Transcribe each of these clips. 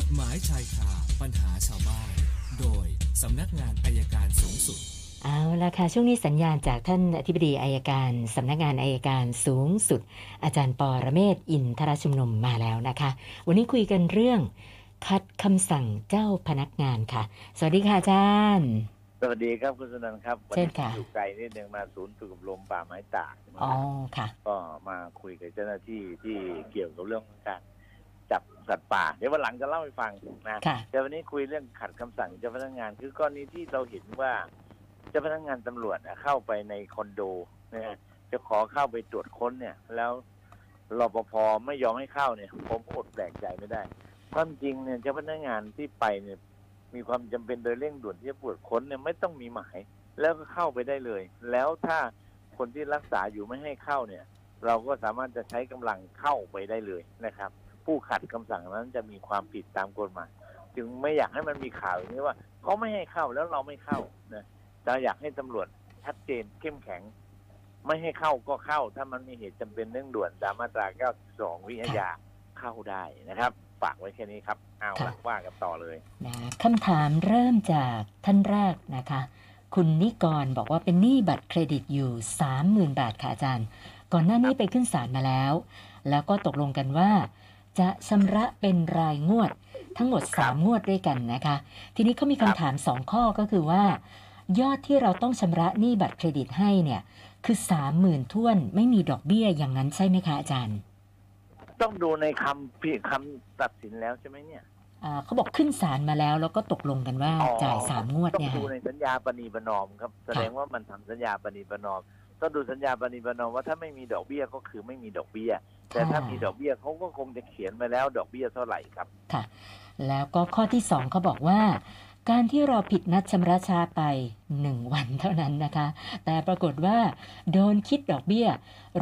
กฎหมายชายคาปัญหาชาวบ้าน โดยสำนักงานอายการสูงสุด เอาละค่ะ ช่วงนี้สัญญาณจากท่านอธิบดีอายการสำนักงานอายการสูงสุด อาจารย์ปอระเมศวร์อินทรชุมนุมมาแล้วนะคะ วันนี้คุยกันเรื่อง คัดคำสั่งเจ้าพนักงานค่ะ สวัสดีค่ะอาจารย์สวัสดีครับคุณสนันท์ครับวันเช่นนี้ค่ะอยู่ไกลนิดนึงมาศูนย์ฝึกอบรมป่าไม้ตากอ๋อค่ะ ก็มาคุยกับเจ้าหน้าที่ที่เกี่ยวกับเรื่องของการจับ สัตว์ป่า เดี๋ยววันหลังจะเล่าให้ฟังนะค่ะแต่วันนี้คุยเรื่องขัดคำสั่งเจ้าพนักงาน คือกรณีที่เราเห็นว่าเจ้าพนักงานตำรวจน่ะเข้าไปในคอนโดนะฮะจะขอเข้าไปตรวจค้นเนี่ย แล้วรปภไม่ยอมให้เข้าเนี่ย ผมอดแปลกใจไม่ได้ ความจริงเนี่ยเจ้าพนักงานที่ไปเนี่ย มีความจำเป็นโดยเร่งด่วนที่จะตรวจค้นเนี่ยไม่ต้องมีหมาย แล้วก็เข้าไปได้เลย แล้วถ้าคนที่รักษาอยู่ไม่ให้เข้าเนี่ย เราก็สามารถจะใช้กำลังเข้าไปได้เลยนะครับ ผู้ขัดคำสั่งนั้นจะมีความผิดตามกฎหมายจึงไม่อยากให้มันมีข่าวอย่างนี้ว่าเขาไม่ให้เข้าแล้วเราไม่เข้านะเราอยากให้ตำรวจชัดเจนเข้มแข็ง ไม่ให้เข้าก็เข้า ถ้ามันมีเหตุจำเป็นเร่งด่วนตามมาตรา92วิทยาเข้าได้นะครับฝากไว้แค่นี้ครับเอาละว่ากันต่อเลยนะคำถามเริ่มจากท่านแรกนะคะ คุณนิกรบอกว่าเป็นหนี้บัตรเครดิตอยู่ 30,000 บาทค่ะอาจารย์ ก่อนหน้านี้ไปขึ้นศาลมาแล้ว แล้วก็ตกลงกันว่า จะชำระเป็นรายงวดทั้งหมดครับ3งวดด้วยกันนะคะ ทีนี้เขามีคำถาม 2 ข้อก็คือว่า ยอดที่เราต้องชำระหนี้บัตรเครดิตให้เนี่ย คือ30,000ท้วนไม่มีดอกเบี้ยอย่างนั้นใช่ไหมคะอาจารย์ ต้องดูในคำพิคำตัดสินแล้วใช่ไหมเนี่ยอ่าเขาบอกขึ้นศาลมาแล้วแล้วก็ตกลงกันว่าอ๋อจ่ายสามงวดต้องเนี่ยดูค่ะในสัญญาปณีประนอมครับ แสดงว่ามันทำสัญญาปณีประนอม ต้องดูสัญญาปณีประนอมว่าถ้าไม่มีดอกเบี้ยก็คือไม่มีดอกเบี้ย แต่ถ้ามีดอกเบี้ยเขาก็คงจะเขียนไปแล้วดอกเบี้ยเท่าไหร่ครับค่ะ แล้วก็ข้อที่สองเขาบอกว่า การที่เราผิดนัดชำระช้าไปหนึ่งวันเท่านั้นนะคะ แต่ปรากฏว่า โดนคิดดอกเบี้ย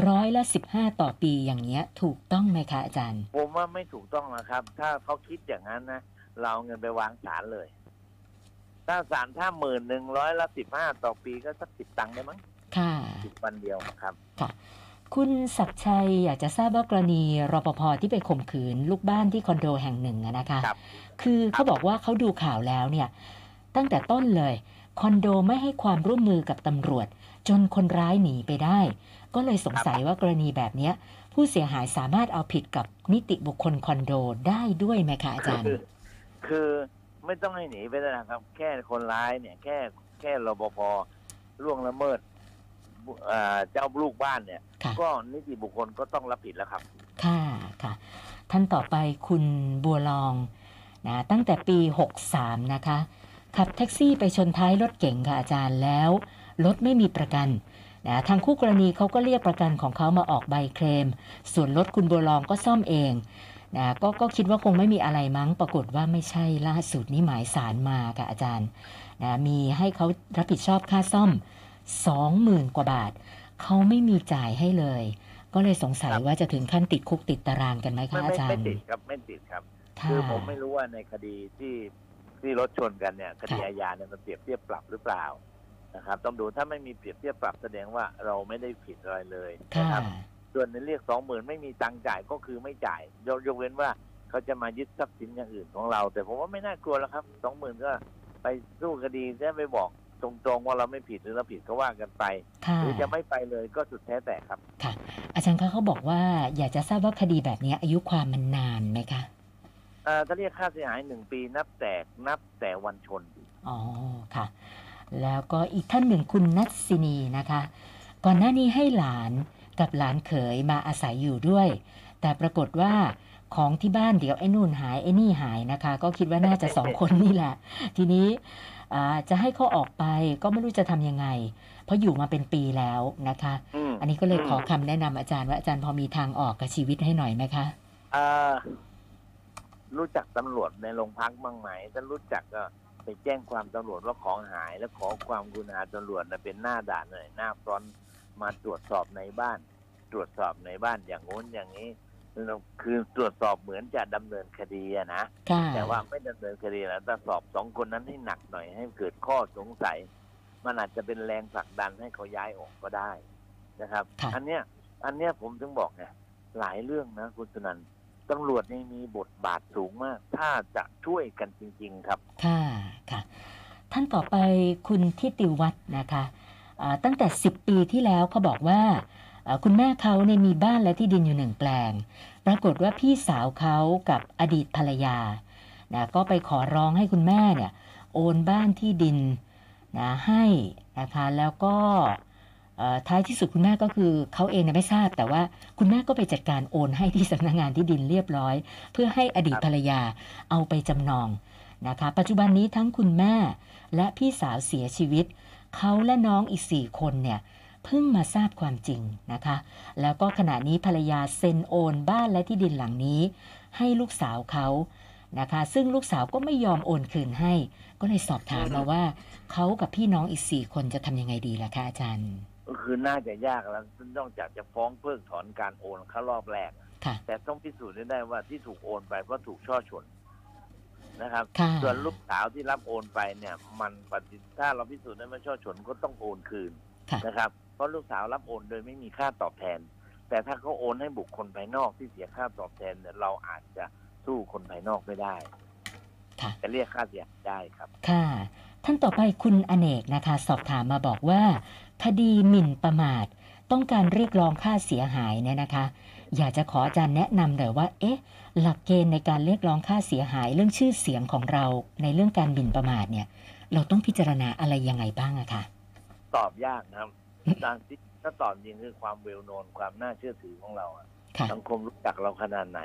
ร้อยละสิบห้าต่อปีอย่างเงี้ย ถูกต้องไหมคะอาจารย์ ผมว่าไม่ถูกต้องนะครับ ถ้าเขาคิดอย่างนั้นนะเราเอาเงินไปวางศาลเลย ถ้าศาลถ้าหมื่นหนึ่งร้อยละสิบห้าต่อปีก็สักสิบตังค์ได้มั้ง ค่ะสิบวันเดียวครับคุณศักดิ์ชัยอยากจะทราบว่ากรณีรปภที่ไปข่มขืนลูกบ้านที่คอนโดแห่งหนึ่งอะนะคะครับคือเขาบอกว่าเขาดูข่าวแล้วเนี่ย ตั้งแต่ต้นเลยคอนโดไม่ให้ความร่วมมือกับตำรวจ จนคนร้ายหนีไปได้ ก็เลยสงสัยว่ากรณีแบบเนี้ยผู้เสียหายสามารถเอาผิดกับนิติบุคคลคอนโดได้ด้วยไหมคะอาจารย์ คือคือไม่ต้องให้หนีไปแล้วนะครับ แค่คนร้ายเนี่ย แค่แค่รปภล่วงละเมิดบุ เอ่อเจ้าลูกบ้านเนี่ยค่ะก็นิติบุคคลก็ต้องรับผิดแล้วครับ ค่ะค่ะท่านต่อไปคุณบัวลองนะตั้งแต่ปี 63 นะคะ ขับแท็กซี่ไปชนท้ายรถเก๋งค่ะอาจารย์แล้วรถไม่มีประกันนะทางคู่กรณีเขาก็เรียกประกันของเขามาออกใบเคลม ส่วนรถคุณบัวลองก็ซ่อมเองนะก็ก็คิดว่าคงไม่มีอะไรมั้งปรากฏว่าไม่ใช่ล่าสุดนี่หมายสารมาค่ะอาจารย์นะมีให้เขารับผิดชอบค่าซ่อม 20,000 กว่าบาท เขาไม่มีจ่ายให้เลย ก็เลยสงสัยครับว่าจะถึงขั้นติดคุกติดตารางกันไหมไม่คะอาไม่จารไม่ย์ติดครับไม่ติดครับค่ะคือผมไม่รู้ว่าในคดีที่ที่รถชนกันเนี่ยคดีค่ะอาญาเนี่ยมันเปรียบเทียบปรับหรือเปล่านะครับต้องดูถ้าไม่มีเปรียบเทียบปรับแสดงว่าเราไม่ได้ผิดอะไรเลยค่ะนะครับส่วนในเรียกสองหมื่นไม่มีตังค์จ่ายก็คือไม่จ่ายยกยกเว้นว่าเขาจะมายึดทรัพย์สินอย่างอื่นของเรา แต่ผมว่าไม่น่ากลัวแล้วครับสองหมื่นก็ไปสู้คดีจะไปบอก ตรงๆว่าเราไม่ผิดหรือเราผิดก็ว่ากันไป ค่ะหรือจะไม่ไปเลยก็สุดแท้แต่ครับค่ะอาจารย์คะเขาบอกว่าอยากจะทราบว่าคดีแบบนี้อายุความมันนานไหมคะ เอ่อถ้าเรียกค่าเสียหายหนึ่งปีนับแต่นับแต่วันชน อ๋อค่ะ แล้วก็อีกท่านหนึ่งคุณนัทสินีนะคะ ก่อนหน้านี้ให้หลานกับหลานเขยมาอาศัยอยู่ด้วย แต่ปรากฏว่าของที่บ้านเดี๋ยวไอ้นู่นหายไอ้นี่หายนะคะ ก็คิดว่าน่าจะสองคนนี่แหละ ทีนี้อ่า จะให้เขาออกไปก็ไม่รู้จะทำยังไง เพราะอยู่มาเป็นปีแล้วนะคะอืมอันนี้ก็เลยขอคำแนะนำอาจารย์ว่าอาจารย์พอมีทางออกกับชีวิตให้หน่อยไหมคะเอ่อรู้จักตำรวจในโรงพักบ้างไหมถ้ารู้จักก็ไปแจ้งความตำรวจว่าของหายแล้วขอความกรุณาตำรวจนะเป็นหน้าด่านหน่อยหน้าฟรอนต์มาตรวจสอบในบ้าน ตรวจสอบในบ้านอย่างโน้นอย่างนี้ คือตรวจสอบเหมือนจะดำเนินคดีอะนะค่ะแต่ว่าไม่ดำเนินคดีแล้วแต่สอบสองคนนั้นให้หนักหน่อยให้เกิดข้อสงสัย มันอาจจะเป็นแรงผลักดันให้เขาย้ายออกก็ได้นะครับค่ะอันเนี้ย อันเนี้ยผมถึงบอกไงหลายเรื่องนะคุณสนันตตำรวจนี่มีบทบาทสูงมาก ถ้าจะช่วยกันจริง ๆ ครับ ค่ะค่ะ ท่านต่อไปคุณทิติวัฒน์นะคะอ่าตั้งแต่ 10 ปีที่แล้วเขาบอกว่าอ่า คุณแม่เขาเนี่ยมีบ้านและที่ดินอยู่หนึ่งแปลง ปรากฏว่าพี่สาวเขากับอดีตภรรยานะก็ไปขอร้องให้คุณแม่เนี่ยโอนบ้านที่ดินนะให้นะคะแล้วก็ท้ายที่สุดคุณแม่ก็คือเขาเองเนี่ยไม่ทราบ แต่ว่าคุณแม่ก็ไปจัดการโอนให้ที่สำนักงานที่ดินเรียบร้อย เพื่อให้อดีตภรรยาเอาไปจำนองนะคะปัจจุบันนี้ทั้งคุณแม่และพี่สาวเสียชีวิต เขาและน้องอีกสี่คนเนี่ย เพิ่งมาทราบความจริงนะคะ แล้วก็ขณะนี้ภรรยาเซ็นโอนบ้านและที่ดินหลังนี้ ให้ลูกสาวเขานะคะ ซึ่งลูกสาวก็ไม่ยอมโอนคืนให้ ก็เลยสอบถามมาว่าเขากับพี่น้องอีกสี่คนจะทำยังไงดีล่ะคะอาจารย์ ก็คือน่าจะยากแล้วนอกจากจะฟ้องเพิกถอนการโอนเข้ารอบแรก ค่ะ แต่ต้องพิสูจน์ให้ได้ว่าที่ถูกโอนไปเพราะถูกช่อฉนนะครับ ค่ะ ส่วนลูกสาวที่รับโอนไปเนี่ย มันปฏิถ้าเราพิสูจน์ได้ว่าช่อฉนก็ต้องโอนคืนค่ะ นะครับเพ ราะลูกสาวรับโอนโดยไม่มีค่าตอบแทน แต่ถ้าเขาโอนให้บุคคลภายนอกที่เสียค่าตอบแทนเนี่ยเราอาจจะสู้คนภายนอกไม่ได้ค่ะจะเรียกค่าเสียหายได้ครับ ค่ะ ท่านต่อไปคุณอเนกนะคะ สอบถามมาบอกว่า คดีหมิ่นประมาท ต้องการเรียกร้องค่าเสียหายเนี่ยนะคะ อยากจะขออาจารย์แนะนำหน่อยว่า เอ๊ะ หลักเกณฑ์ในการเรียกร้องค่าเสียหายเรื่องชื่อเสียงของเรา ในเรื่องการหมิ่นประมาทเนี่ย เราต้องพิจารณาอะไรยังไงบ้างอะคะตอบยากนะครับ ตามที่ถ้าตอบจริงคือความเวลโนนความน่าเชื่อถือของเราอะค่ะสังคมรู้จักเราขนาดไหน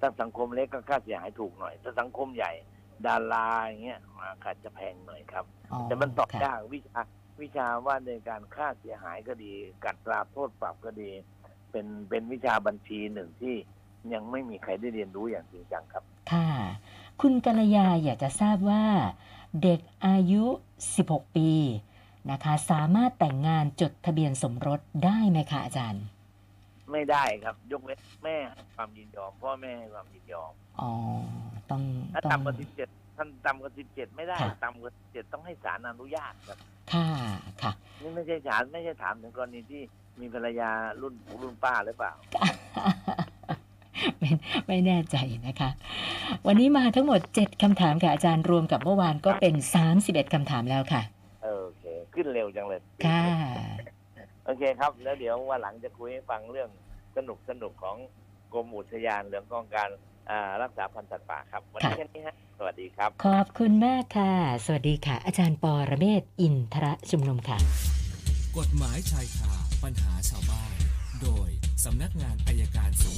ถ้าสังคมเล็กก็ค่าเสียหายถูกหน่อย ถ้าสังคมใหญ่ดาราอย่างเงี้ยอาจจะแพงหน่อยครับแต่มันตอบค่ะยากวิชาวิชาว่าในการค่าเสียหายก็ดีกัดตราโทษปรับก็ดี เป็นเป็นวิชาบัญชีหนึ่งที่ยังไม่มีใครได้เรียนรู้อย่างจริงจังครับ ค่ะ คุณกัลยาอยากจะทราบว่า เด็กอายุ 16 ปี นะคะ สามารถแต่งงานจดทะเบียนสมรสได้ไหมคะอาจารย์ ไม่ได้ครับ ยกเว้นแม่ให้ความยินยอมพ่อแม่ให้ความยินยอมอ๋อต้องถ้าต้องต่ำกว่าสิบเจ็ดท่านต่ำกว่าสิบเจ็ดไม่ได้ค่ะต่ำกว่าสิบเจ็ดต้องให้ศาลอนุญาตครับค่ะค่ะนี่ไม่ใช่ถามไม่ใช่ถามถึงกรณีที่มีภรรยารุ่นรุ่นป้าหรือเปล่าไม่ไม่แน่ใจนะคะ วันนี้มาทั้งหมด 7คำถามค่ะอาจารย์รวมกับเมื่อวานก็เป็น 31คำถามแล้วค่ะ วจังเลยค่ะ โอเคครับ แล้วเดี๋ยววันหลังจะคุยให้ฟังเรื่องสนุกสนุกของกรมอุทยานเรื่องของการอ่ารักษาพันธุ์สัตว์ป่าครับ วันนี้ค่ะแค่นี้ฮะสวัสดีครับ ขอบคุณมากค่ะ สวัสดีค่ะ อาจารย์ปอระเมศวร์อินทรชุมนุมค่ะ กฎหมายชายคาปัญหาชาวบ้าน โดยสำนักงานอัยการสูง